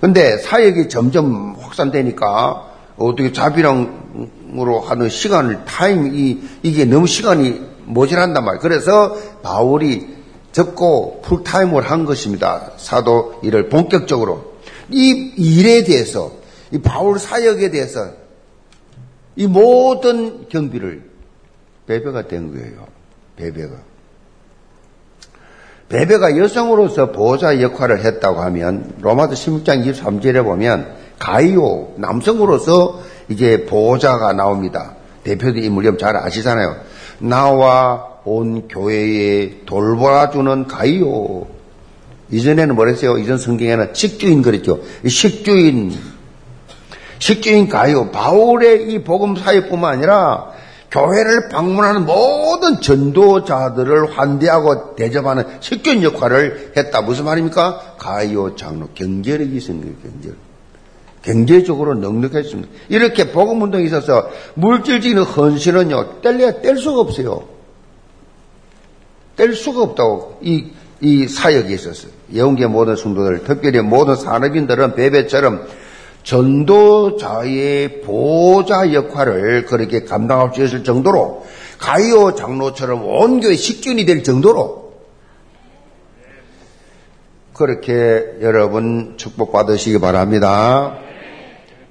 근데 사역이 점점 확산되니까 어떻게 자비량으로 하는 시간을 타임 이 이게 너무 시간이 모자란단 말이에요. 그래서 바울이 접고 풀타임을 한 것입니다. 사도 일을 본격적으로 이 일에 대해서 이 바울 사역에 대해서 이 모든 경비를 배배가 된 거예요. 베베가. 베베가 여성으로서 보호자 역할을 했다고 하면 로마서 16장 23절에 보면 가이오 남성으로서 이제 보호자가 나옵니다. 대표도 인물이면 잘 아시잖아요. 나와 온 교회에 돌봐주는 가이오. 이전에는 뭐랬어요? 이전 성경에는 식주인 그랬죠. 식주인, 식주인 가이오. 바울의 이 복음 사역뿐만 아니라 교회를 방문하는 모든 전도자들을 환대하고 대접하는 식견 역할을 했다. 무슨 말입니까? 가이오 장로 경제력이 거예요. 경제력. 경제적으로 넉넉했습니다. 이렇게 복음 운동에 있어서 물질적인 헌신은요 뗄래야 뗄 수가 없어요. 뗄 수가 없다고 이, 이 사역에 있어서 예언계 모든 성도들, 특별히 모든 산업인들은 베베처럼 전도자의 보호자 역할을 그렇게 감당할 수 있을 정도로 가이오 장로처럼 온 교회 식균이 될 정도로 그렇게 여러분 축복받으시기 바랍니다.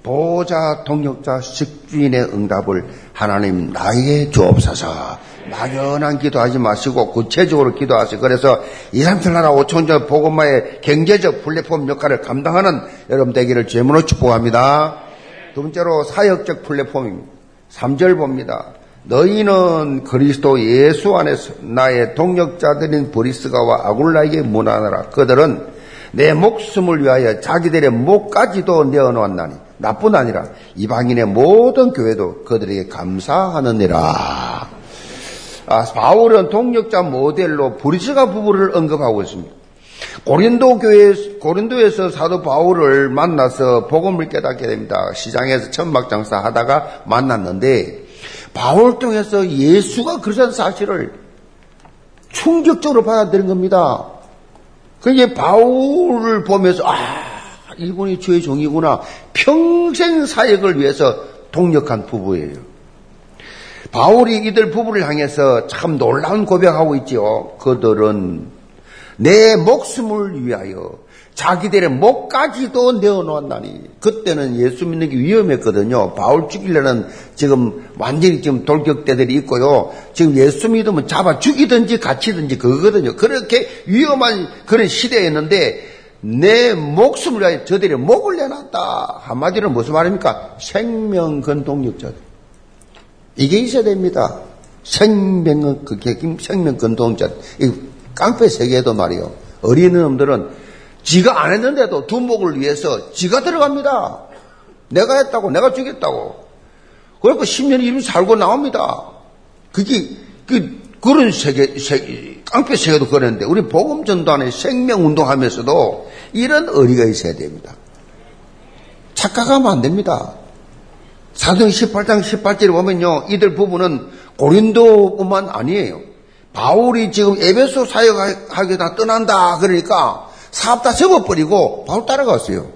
보호자, 동역자, 식주인의 응답을 하나님 나에게 주옵소서. 막연한 기도하지 마시고 구체적으로 기도하세요. 그래서 2, 3, 7 나라 5천전 복음마의 경제적 플랫폼 역할을 감당하는 여러분 되기를 죄문으로 축복합니다. 두 번째로 사역적 플랫폼입니다. 3절 봅니다. 너희는 그리스도 예수 안에서 나의 동역자들인 브리스가와 아굴라에게 문안하라. 그들은 내 목숨을 위하여 자기들의 목까지도 내어놓았나니 나뿐 아니라 이방인의 모든 교회도 그들에게 감사하느니라. 아, 바울은 동력자 모델로 브리스가 부부를 언급하고 있습니다. 고린도 교회, 고린도에서 사도 바울을 만나서 복음을 깨닫게 됩니다. 시장에서 천막 장사 하다가 만났는데, 바울 통해서 예수가 그러한 사실을 충격적으로 받아들인 겁니다. 그게 바울을 보면서, 아, 이분이 주의 종이구나. 평생 사역을 위해서 동력한 부부예요. 바울이 이들 부부를 향해서 참 놀라운 고백하고 있지요. 그들은 내 목숨을 위하여 자기들의 목까지도 내어놓았나니 그때는 예수 믿는 게 위험했거든요. 바울 죽이려는 지금 완전히 지금 돌격대들이 있고요. 지금 예수 믿으면 잡아 죽이든지 갇히든지 그거거든요. 그렇게 위험한 그런 시대였는데 내 목숨을 위하여 저들의 목을 내놨다. 한마디로 무슨 말입니까? 생명건동력자들. 이게 있어야 됩니다. 생명, 그게 생명건동자. 이 깡패 세계에도 말이요. 어린 놈들은 지가 안 했는데도 두목을 위해서 지가 들어갑니다. 내가 했다고, 내가 죽였다고. 그리고 10년 이름 살고 나옵니다. 그게, 그, 그런 세계, 세계, 깡패 세계도 그랬는데, 우리 복음전도안에 생명 운동 하면서도 이런 의리가 있어야 됩니다. 착각하면 안 됩니다. 사도행 18장 18절에 보면요. 이들 부부는 고린도뿐만 아니에요. 바울이 지금 에베소 사역하게 다 떠난다 그러니까 사업 다 접어버리고 바울 따라갔어요.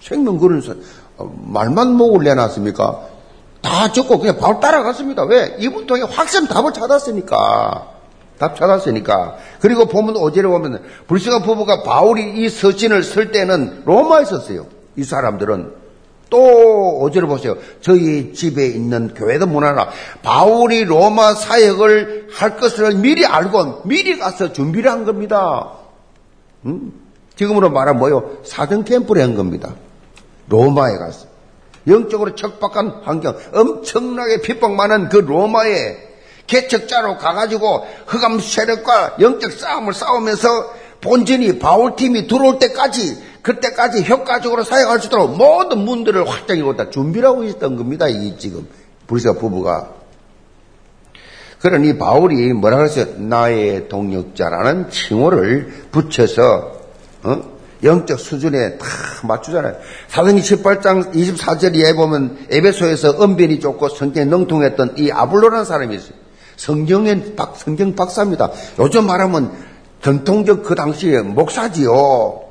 생명 그런 어, 말만 목을 내놨습니까? 다 적고 그냥 바울 따라갔습니다. 왜? 이분 통해 확신 답을 찾았으니까. 답 찾았으니까. 그리고 보면 오제를 보면 불시가 부부가 바울이 이 서신을 쓸 때는 로마에 있었어요. 이 사람들은 또 어제를 보세요. 저희 집에 있는 교회도 문화나 바울이 로마 사역을 할 것을 미리 알고 미리 가서 준비를 한 겁니다. 음? 지금으로 말하면 뭐요? 사전 캠프를 한 겁니다. 로마에 가서. 영적으로 척박한 환경, 엄청나게 핍박 많은 그 로마에 개척자로 가가지고 흑암 세력과 영적 싸움을 싸우면서 본전이 바울팀이 들어올 때까지 그때까지 효과적으로 사용할 수 있도록 모든 문들을 확장해 보다 준비를 하고 있었던 겁니다. 이 지금 불사 부부가. 그러니 바울이 뭐라 그랬어요? 나의 동력자라는 칭호를 붙여서 어? 영적 수준에 다 맞추잖아요. 사도행 18장 24절 에 보면 에베소에서 언변이 좋고 성경에 능통했던 이 아블로라는 사람이 있어요. 성경의 박, 성경 박사입니다. 요즘 말하면 전통적 그 당시에 목사지요.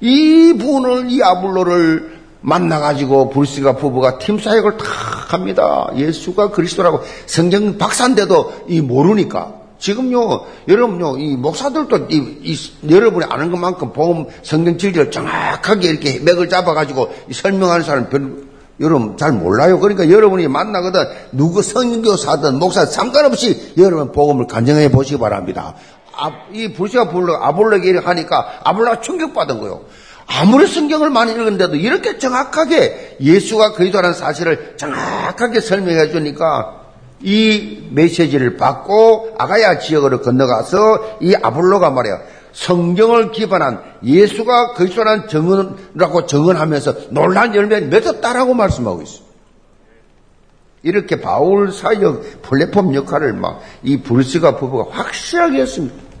이 분을 이 아블로를 만나가지고 불스가 부부가 팀 사역을 다 합니다. 예수가 그리스도라고 성경 박사인데도 이 모르니까. 지금요, 여러분요, 이 목사들도 이, 이 여러분이 아는 것만큼 보험 성경 진리를 정확하게 이렇게 맥을 잡아가지고 설명하는 사람 별, 여러분 잘 몰라요. 그러니까 여러분이 만나거든 누구 선교사든 목사 상관없이 여러분 복음을 간증해 보시기 바랍니다. 아, 이 불시가 불러 아볼레게 하니까 아볼레가 충격받은 거예요. 아무리 성경을 많이 읽었는데도 이렇게 정확하게 예수가 그리스도라는 사실을 정확하게 설명해 주니까 이 메시지를 받고 아가야 지역으로 건너가서 이 아볼로가 말이야 성경을 기반한 예수가 그리스도라는 정언이라고 정언하면서 놀란 열매를 맺었다라고 말씀하고 있어요. 이렇게 바울 사역 플랫폼 역할을 막이 브루스가 부부가 확실하게 했습니다.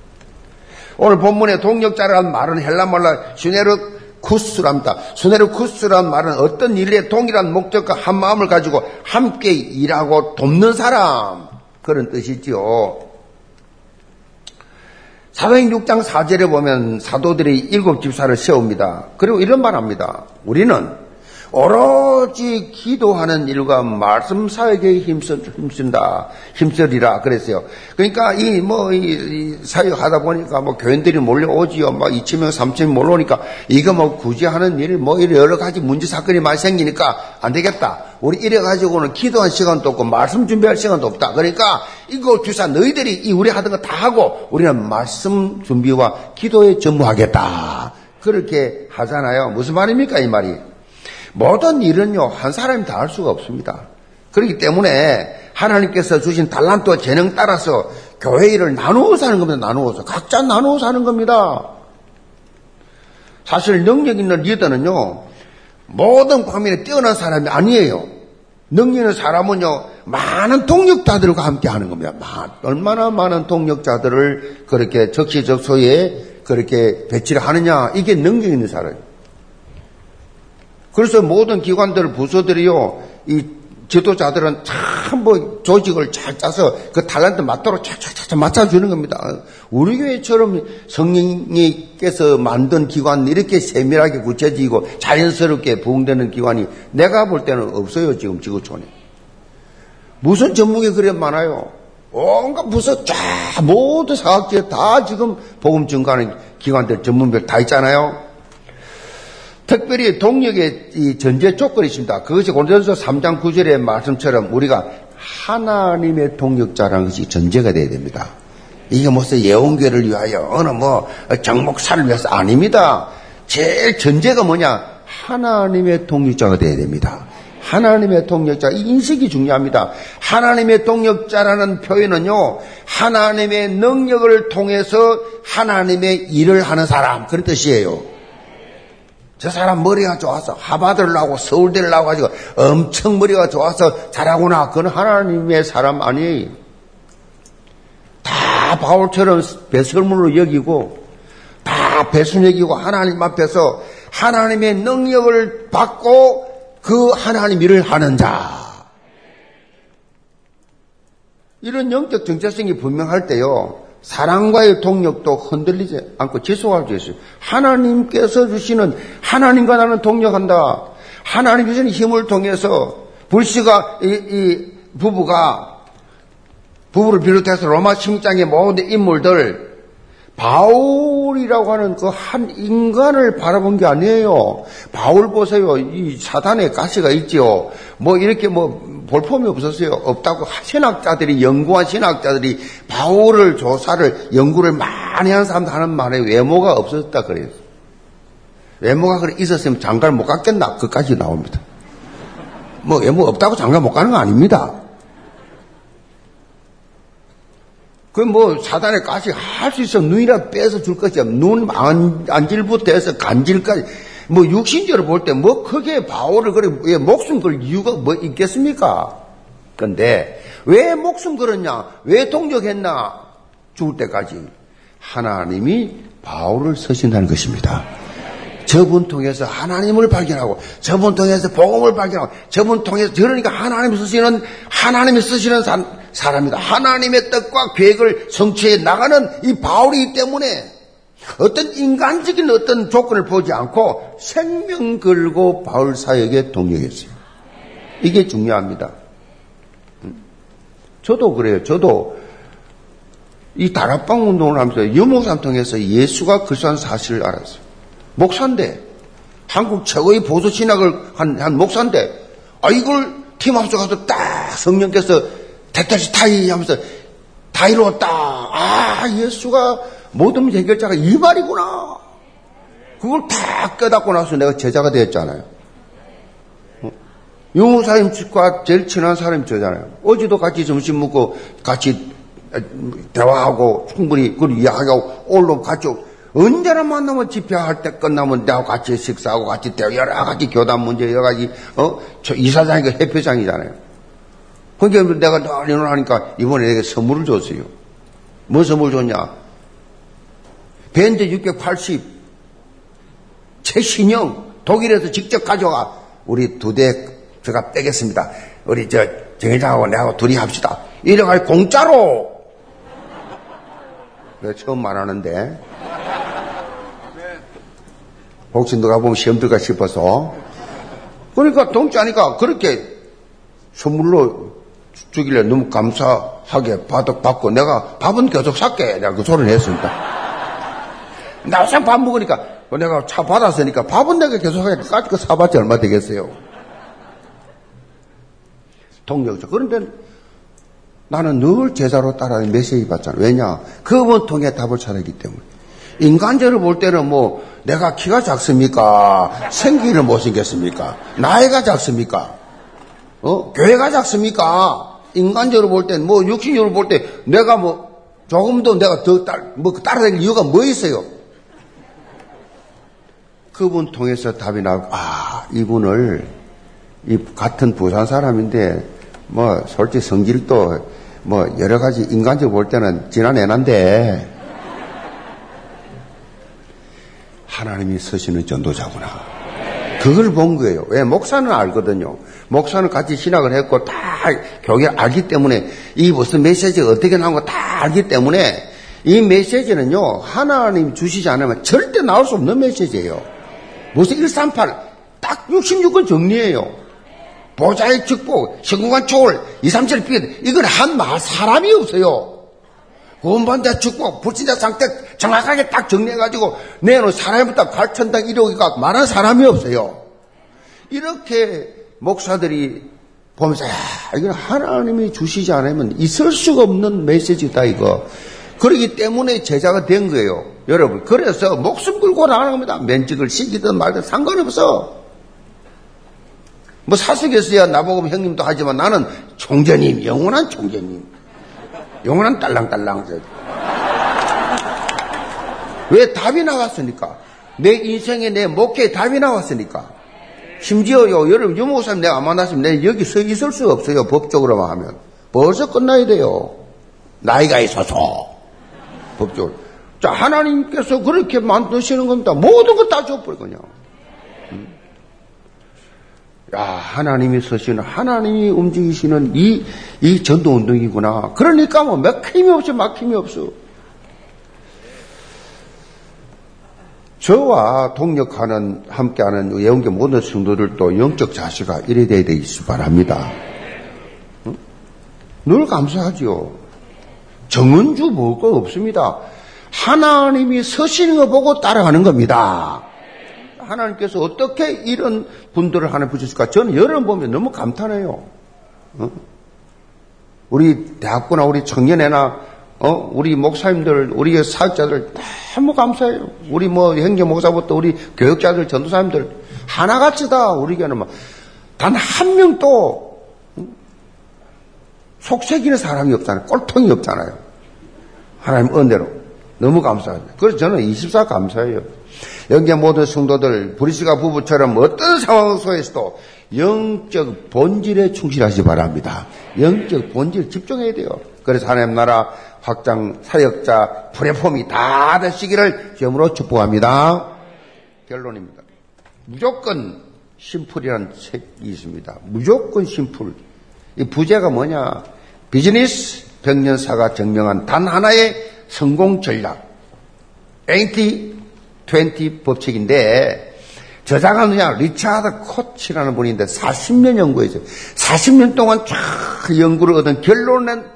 오늘 본문의 동력자라는 말은 헬라말라 슈네르 쿠스랍니다. 슈네르 쿠스란 말은 어떤 일에 동일한 목적과 한 마음을 가지고 함께 일하고 돕는 사람 그런 뜻이지요. 사도행 6장 4절에 보면 사도들이 일곱 집사를 세웁니다. 그리고 이런 말 합니다. 우리는 오로지 기도하는 일과 말씀 사역에 힘써, 힘쓴다. 힘쓰리라. 그랬어요. 그러니까 이, 뭐, 이, 이 사역하다 보니까 뭐 교인들이 몰려오지요. 막 2천 명, 3천 명 몰려오니까 이거 뭐 굳이 하는 일, 뭐 여러 가지 문제 사건이 많이 생기니까 안 되겠다. 우리 이래 가지고는 기도할 시간도 없고 말씀 준비할 시간도 없다. 그러니까 이거 주사 너희들이 이 우리 하던 거 다 하고 우리는 말씀 준비와 기도에 전무하겠다. 그렇게 하잖아요. 무슨 말입니까? 이 말이. 모든 일은요, 한 사람이 다 할 수가 없습니다. 그렇기 때문에 하나님께서 주신 달란트와 재능 따라서 교회 일을 나누어서 하는 겁니다. 나누어서. 각자 나누어서 하는 겁니다. 사실 능력 있는 리더는요, 모든方면에 뛰어난 사람이 아니에요. 능력 있는 사람은요, 많은 동력자들과 함께 하는 겁니다. 얼마나 많은 동력자들을 그렇게 적시적소에 그렇게 배치를 하느냐. 이게 능력 있는 사람이에요. 그래서 모든 기관들, 부서들이요, 이 지도자들은 참 뭐 조직을 잘 짜서 그 달란트 맞도록 착착착 맞춰주는 겁니다. 우리 교회처럼 성령님께서 만든 기관 이렇게 세밀하게 구체적이고 자연스럽게 부흥되는 기관이 내가 볼 때는 없어요, 지금 지구촌에. 무슨 전문이 그래 많아요? 온갖 부서 쫙 모두 사학界다 지금 복음 증가하는 기관들 전문별 다 있잖아요. 특별히 동력의 이 전제 조건이 있습니다. 그것이 고린도서 3장 9절의 말씀처럼 우리가 하나님의 동력자라는 것이 전제가 되어야 됩니다. 이게 무슨 예언교를 위하여 어느 뭐 정목사를 위해서 아닙니다. 제일 전제가 뭐냐? 하나님의 동력자가 되어야 됩니다. 하나님의 동력자, 이 인식이 중요합니다. 하나님의 동력자라는 표현은요, 하나님의 능력을 통해서 하나님의 일을 하는 사람, 그런 뜻이에요. 저 사람 머리가 좋아서 하바드를 나오고 서울대를 나와 가지고 엄청 머리가 좋아서 잘하구나. 그건 하나님의 사람 아니에요. 다 바울처럼 배설물로 여기고 다 배순 여기고 하나님 앞에서 하나님의 능력을 받고 그 하나님 일을 하는 자. 이런 영적 정체성이 분명할 때요. 사랑과의 동력도 흔들리지 않고 지속할 수 있어요. 하나님께서 주시는 하나님과 나는 동력한다. 하나님 주시는 힘을 통해서 불씨가 이, 이 부부가 부부를 비롯해서 로마 침장의 모든 인물들 바울이라고 하는 그 한 인간을 바라본 게 아니에요. 바울 보세요. 이 사단의 가시가 있지요. 뭐 이렇게 뭐 볼품이 없었어요. 없다고 신학자들이 연구한 신학자들이 바울을 조사를 연구를 많이 한 사람들 하는 말에 외모가 없었다 그래요. 외모가 그래 있었으면 장가를 못 갔겠나? 그까지 나옵니다. 뭐 외모 없다고 장가 못 가는 거 아닙니다. 그 뭐 사단의 가시 할 수 있어 눈이라 빼서 줄 것이야. 눈 안, 안질부터 해서 간질까지. 뭐 육신적으로 볼 때 뭐 크게 바울을 그래 왜 목숨 걸 이유가 뭐 있겠습니까? 근데 왜 목숨 걸었냐? 왜 동력했나? 죽을 때까지 하나님이 바울을 서신다는 것입니다. 저분 통해서 하나님을 발견하고 저분 통해서 복음을 발견하고 저분 통해서 그러니까 하나님 쓰시는 하나님이 쓰시는 사람이다. 하나님의 뜻과 계획을 성취해 나가는 이 바울이기 때문에 어떤 인간적인 어떤 조건을 보지 않고 생명 걸고 바울 사역에 동력했어요. 이게 중요합니다. 저도 그래요. 저도 이 다락방 운동을 하면서 유목산 통해서 예수가 그리스도한 사실을 알았어요. 목사인데 한국 최고의 보수 신학을 한, 한 목사인데 아 이걸 팀 앞서 가서 딱 성령께서 대탈시 타이 하면서 다 이루었다. 아 예수가 모든 해결자가 이 말이구나. 그걸 다 깨닫고 나서 내가 제자가 되었잖아요. 유무사님과 제일 친한 사람이 저잖아요. 어제도 같이 점심 먹고 같이 대화하고 충분히 그걸 이야기하고 오늘 같이 언제나 만나면 집회할 때 끝나면 내하고 같이 식사하고 같이 여러 가지 교단 문제 여러 가지 어 이사장이고 회표장이잖아요. 그러니까 내가 늘 일어나니까 이번에 내게 선물을 줬어요. 뭐 선물 줬냐? 벤츠 680 최신형 독일에서 직접 가져와 우리 두 대 제가 빼겠습니다. 우리 저 정회장하고 내하고 둘이 합시다. 이래가지고 공짜로 내가 처음 말하는데 혹시 누가 보면 시험 들까 싶어서 그러니까 동짜니까 그렇게 선물로 주길래 너무 감사하게 받고 내가 밥은 계속 살게 내가 그 소리를 했습니다. 나상 밥 먹으니까 내가 차 받았으니까 밥은 내가 계속 하게 까짓거 사봤지 얼마 되겠어요. 동력적. 그런데 나는 늘 제자로 따라는 메시지 받잖아. 왜냐? 그분 통해 답을 찾았기 때문에. 인간적으로 볼 때는 뭐 내가 키가 작습니까? 생기를 못생겼습니까? 나이가 작습니까? 어? 교회가 작습니까? 인간적으로 볼 때는 뭐 육신적으로 볼 때 내가 뭐 조금 더 내가 더 따, 뭐 따라다닐 이유가 뭐 있어요? 그분 통해서 답이 나오고 아 이분을 이 같은 부산 사람인데 뭐 솔직히 성질도 뭐 여러 가지 인간적으로 볼 때는 지난해난데 하나님이 서시는 전도자구나. 그걸 본 거예요. 왜? 목사는 알거든요. 목사는 같이 신학을 했고 다 교회 알기 때문에 이 무슨 메시지가 어떻게 나온 거 다 알기 때문에 이 메시지는요, 하나님 주시지 않으면 절대 나올 수 없는 메시지예요. 무슨 138, 딱 66건 정리해요. 보좌의 축복, 성공한 초월, 237 빛, 이건 한 마, 사람이 없어요. 구원반자 축복, 불신자 상태 정확하게 딱 정리해가지고 내놓은 사람부터 갈천당 이루기가 말한 사람이 없어요. 이렇게 목사들이 보면서, 야, 이건 하나님이 주시지 않으면 있을 수가 없는 메시지다, 이거. 그러기 때문에 제자가 된 거예요. 여러분. 그래서 목숨 걸고 나가는 겁니다. 면직을 시키든 말든 상관없어. 뭐 사석에서야 나보고 형님도 하지만 나는 총재님, 영원한 총재님. 영원한 딸랑딸랑. 왜 답이 나왔으니까? 내 인생에 내 목회에 답이 나왔으니까. 심지어요, 여러분, 유목사님 내가 안 만났으면 내가 여기 서 있을 수가 없어요. 법적으로만 하면. 벌써 끝나야 돼요. 나이가 있어서. 법적으로. 자, 하나님께서 그렇게 만드시는 겁니다. 모든 거다 그냥. 야, 하나님이 서시는, 하나님이 움직이시는 이, 이 전도 운동이구나. 그러니까 뭐 막힘이 없어, 막힘이 없어. 저와 동력하는, 함께하는 예언계 모든 성도들도 영적 자세가 이래 돼야 되기 바랍니다. 응? 늘 감사하지요. 정은주 뭐가 없습니다. 하나님이 서시는 거 보고 따라가는 겁니다. 하나님께서 어떻게 이런 분들을 하나 붙였을까? 저는 여러분 보면 너무 감탄해요. 어? 우리 대학교나 우리 청년회나 어? 우리 목사님들, 우리 사역자들 너무 감사해요. 우리 뭐 행정 목사부터 우리 교육자들, 전도사님들 하나같이 다 우리에게는 단한 명도 속색이는 사람이 없잖아요. 꼴통이 없잖아요. 하나님 은혜로 너무 감사합니다. 그래서 저는 24 감사해요. 영계 모든 성도들 브리스가 부부처럼 어떤 상황 속에서도 영적 본질에 충실하시 바랍니다. 영적 본질 집중해야 돼요. 그래서 하나님 나라 확장 사역자 플랫폼이 다 되시기를 점으로 축복합니다. 결론입니다. 무조건 심플이라는 책이 있습니다. 무조건 심플. 이 부제가 뭐냐? 비즈니스 백년사가 증명한 단 하나의 성공 전략. 80, 20 법칙인데, 저자가 누구냐? 리차드 코치라는 분인데 40년 연구했어요. 40년 동안 쫙 연구를 얻은 결론을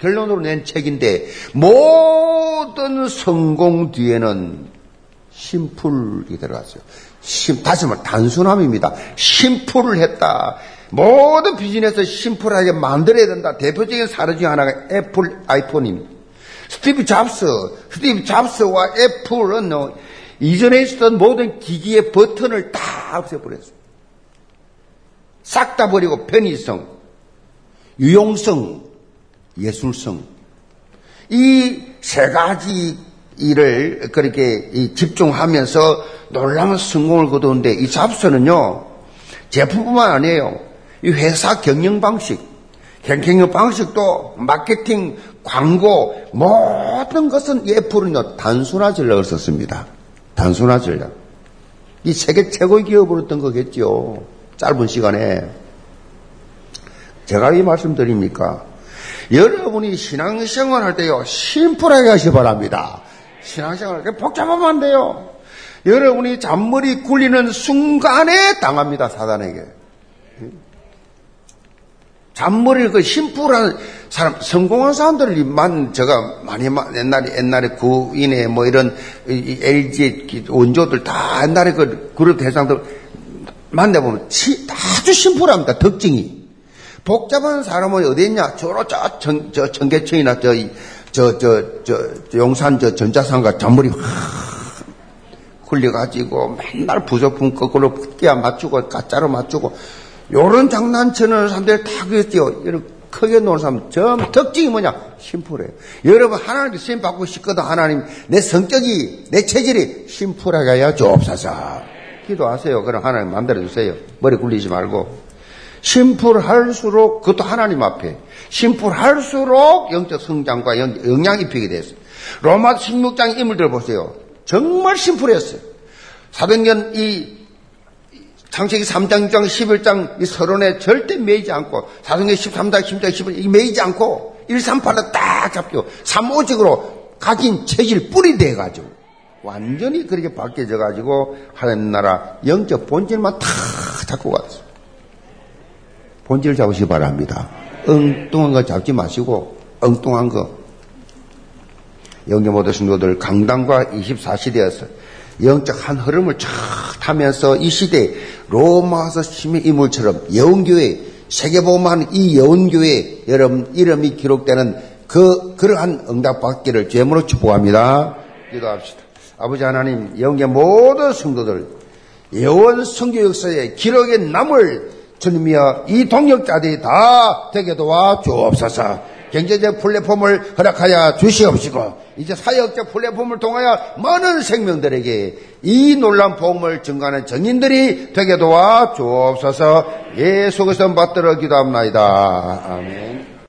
결론으로 낸 책인데, 모든 성공 뒤에는 심플이 들어갔어요. 심, 다시 말해 단순함입니다. 심플을 했다. 모든 비즈니스 심플하게 만들어야 된다. 대표적인 사례 중에 하나가 애플 아이폰입니다. 스티브 잡스, 스티브 잡스와 애플은 이전에 있었던 모든 기기의 버튼을 다 없애버렸어요. 싹 다 버리고 편의성, 유용성, 예술성. 이 세 가지 일을 그렇게 집중하면서 놀라운 성공을 거두는데 이 잡스는요, 제품뿐만 아니에요. 이 회사 경영 방식, 갱킹의 방식도 마케팅, 광고 모든 것은 예풀은요 단순화 전략을 썼습니다. 단순화 전략. 이 세계 최고의 기업으로 던 거겠죠. 짧은 시간에. 제가 이 말씀 드립니까? 여러분이 신앙생활 할 때요, 심플하게 하시 기 바랍니다. 신앙생활 할 때 복잡하면 안 돼요. 여러분이 잔머리 굴리는 순간에 당합니다, 사단에게. 잔머리 그 심플한 사람, 성공한 사람들만 제가 많이 옛날에 옛날에 구인에 뭐 이런 LG 원조들 다 옛날에 그 그룹 대상들 만나보면 아주 심플합니다. 특징이. 복잡한 사람은 어디 있냐? 저로 저, 청, 저 청계천이나 저, 저, 저, 저, 저 용산 저 전자상가 잔머리 흘려가지고 맨날 부속품 거꾸로 끼야 맞추고 가짜로 맞추고 요런 장난치는 사람들 다 그랬죠. 이런 크게 노는 사람 점 특징이 뭐냐? 심플해요. 여러분 하나님 쓰임 받고 싶거든 하나님 내 성격이 내 체질이 심플하게 하여 주옵소서. 기도하세요. 그럼 하나님 만들어 주세요. 머리 굴리지 말고 심플할수록 그것도 하나님 앞에 심플할수록 영적 성장과 영향 입히게 됐어요. 로마 16장 인물들 보세요. 정말 심플했어요. 사도행전 이 창세기 3장, 6장, 11장 이 서론에 절대 매이지 않고 사도행전 13장, 16장, 11장 매이지 않고 1, 3, 8로 딱 3, 5직으로 가진 체질 뿌리 돼가지고 완전히 그렇게 바뀌어져가지고 하나님 나라 영적 본질만 탁 잡고 갔어요. 본질 잡으시기 바랍니다. 엉뚱한 거 잡지 마시고 엉뚱한 거 영계 모든 성도들 강단과 24시대였어요. 영적 한 흐름을 쫙 타면서 이 시대 로마서 시민 인물처럼 여운교회 세계보험하는 이 여운교회 여러분 이름이 기록되는 그 그러한 응답받기를 죄물로 축복합니다. 기도합시다. 아버지 하나님 영계 모든 성도들 예원 성교 역사에 기록에 남을 주님이여 이 동역자들이 다 되게 도와 주옵소서. 경제적 플랫폼을 허락하여 주시옵시고 이제 사역적 플랫폼을 통하여 많은 생명들에게 이 놀란 복음을 증가하는 정인들이 되게 도와 주옵소서 예수 그리스도 받들어 기도합니다. 아멘.